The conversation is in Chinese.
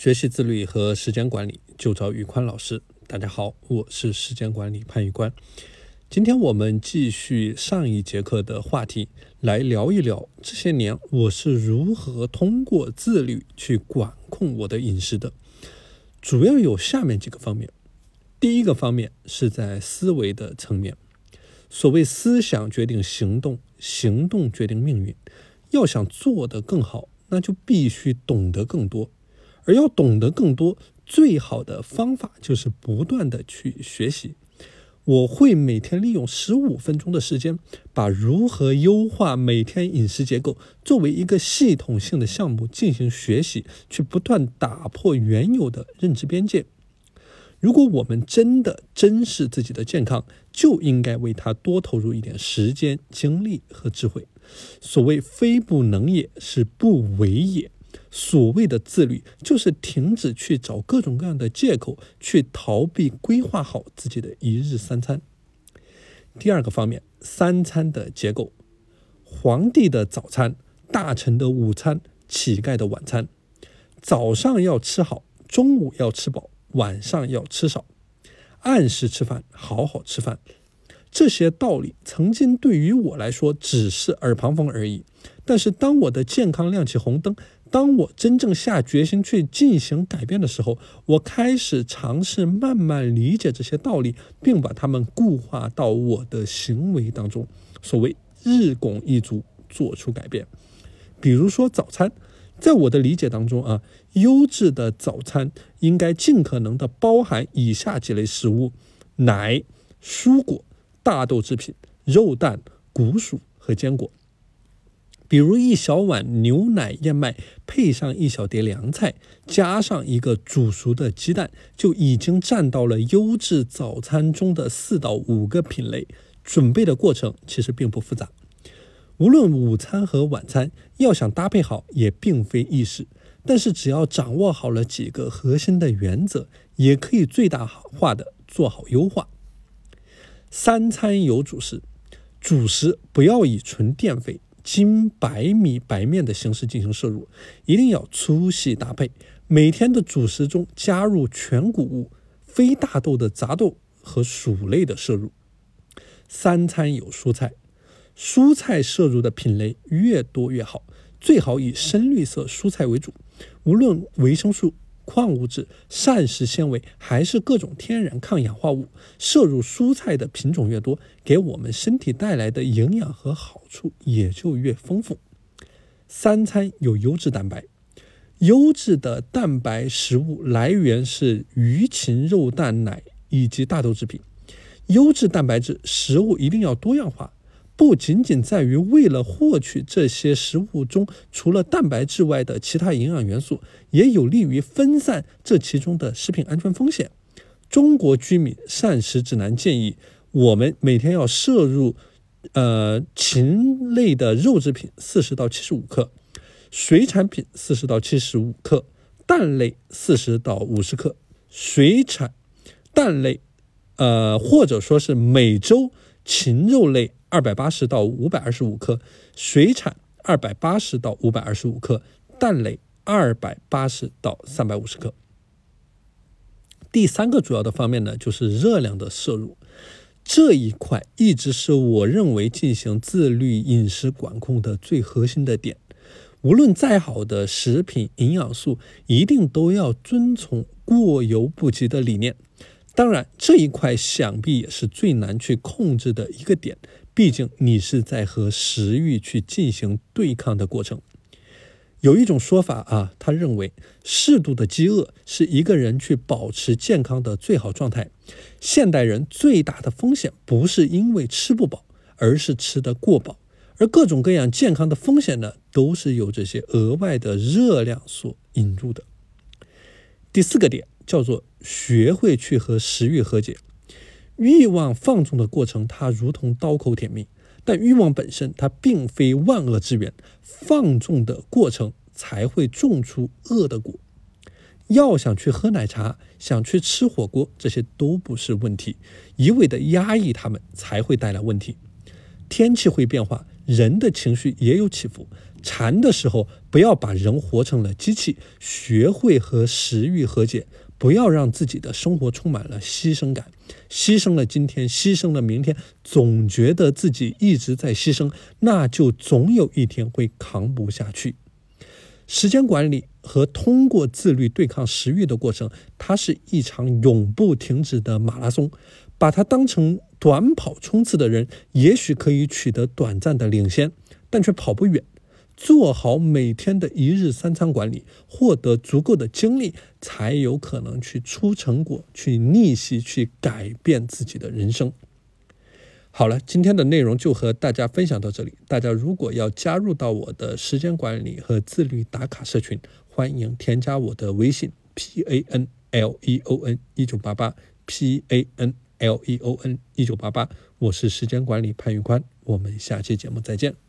学习自律和时间管理，就找宇宽老师。大家好，我是时间管理潘宇宽。今天我们继续上一节课的话题，来聊一聊这些年我是如何通过自律去管控我的饮食的。主要有下面几个方面。第一个方面是在思维的层面，所谓思想决定行动，行动决定命运。要想做得更好，那就必须懂得更多。而要懂得更多，最好的方法就是不断的去学习。我会每天利用十五分钟的时间，把如何优化每天饮食结构作为一个系统性的项目进行学习，去不断打破原有的认知边界。如果我们真的珍视自己的健康，就应该为它多投入一点时间、精力和智慧。所谓“非不能也，是不为也”。所谓的自律，就是停止去找各种各样的借口，去逃避规划好自己的一日三餐。第二个方面，三餐的结构：皇帝的早餐、大臣的午餐、乞丐的晚餐。早上要吃好，中午要吃饱，晚上要吃少，按时吃饭，好好吃饭。这些道理曾经对于我来说只是耳旁风而已，但是当我的健康亮起红灯。当我真正下决心去进行改变的时候，我开始尝试慢慢理解这些道理，并把它们固化到我的行为当中。所谓日拱一卒，做出改变。比如说早餐，在我的理解当中啊，优质的早餐应该尽可能的包含以下几类食物：奶、蔬果、大豆制品、肉蛋、谷薯和坚果。比如一小碗牛奶燕麦，配上一小碟凉菜，加上一个煮熟的鸡蛋，就已经占到了优质早餐中的四到五个品类。准备的过程其实并不复杂，无论午餐和晚餐，要想搭配好也并非易事。但是只要掌握好了几个核心的原则，也可以最大化的做好优化。三餐有主食，主食不要以纯淀粉。精白米白面的形式进行摄入，一定要粗细搭配。每天的主食中加入全谷物、非大豆的杂豆和薯类的摄入。三餐有蔬菜，蔬菜摄入的品类越多越好，最好以深绿色蔬菜为主。无论维生素。矿物质、膳食纤维还是各种天然抗氧化物，摄入蔬菜的品种越多，给我们身体带来的营养和好处也就越丰富。三餐有优质蛋白，优质的蛋白食物来源是鱼、禽、肉、蛋、奶以及大豆制品。优质蛋白质食物一定要多样化。不仅仅在于为了获取这些食物中除了蛋白质外的其他营养元素，也有利于分散这其中的食品安全风险。中国居民膳食指南建议，我们每天要摄入，呃，禽类的肉制品四十到七十五克，水产品四十到七十五克，蛋类四十到五十克。水产、蛋类，呃，或者说是每周禽肉类。二百八十到五百二十五克，水产二百八十到五百二十五克，蛋类二百八十到三百五十克。第三个主要的方面呢，就是热量的摄入，这一块一直是我认为进行自律饮食管控的最核心的点。无论再好的食品营养素，一定都要遵从过犹不及的理念。当然，这一块想必也是最难去控制的一个点。毕竟你是在和食欲去进行对抗的过程。有一种说法啊，他认为适度的饥饿是一个人去保持健康的最好状态。现代人最大的风险不是因为吃不饱，而是吃得过饱。而各种各样健康的风险呢，都是由这些额外的热量所引入的。第四个点叫做学会去和食欲和解。欲望放纵的过程，它如同刀口舔命，但欲望本身它并非万恶之源，放纵的过程才会种出恶的果。要想去喝奶茶，想去吃火锅，这些都不是问题，一味的压抑他们才会带来问题。天气会变化，人的情绪也有起伏。馋的时候，不要把人活成了机器，学会和食欲和解，不要让自己的生活充满了牺牲感，牺牲了今天，牺牲了明天，总觉得自己一直在牺牲，那就总有一天会扛不下去。时间管理和通过自律对抗食欲的过程，它是一场永不停止的马拉松。把它当成短跑冲刺的人，也许可以取得短暂的领先，但却跑不远。做好每天的一日三餐管理，获得足够的精力，才有可能去出成果，去逆袭，去改变自己的人生。好了，今天的内容就和大家分享到这里。大家如果要加入到我的时间管理和自律打卡社群，欢迎添加我的微信 p a n l e o n 一九八八 p a n l e o n 一九八八。我是时间管理潘玉宽，我们下期节目再见。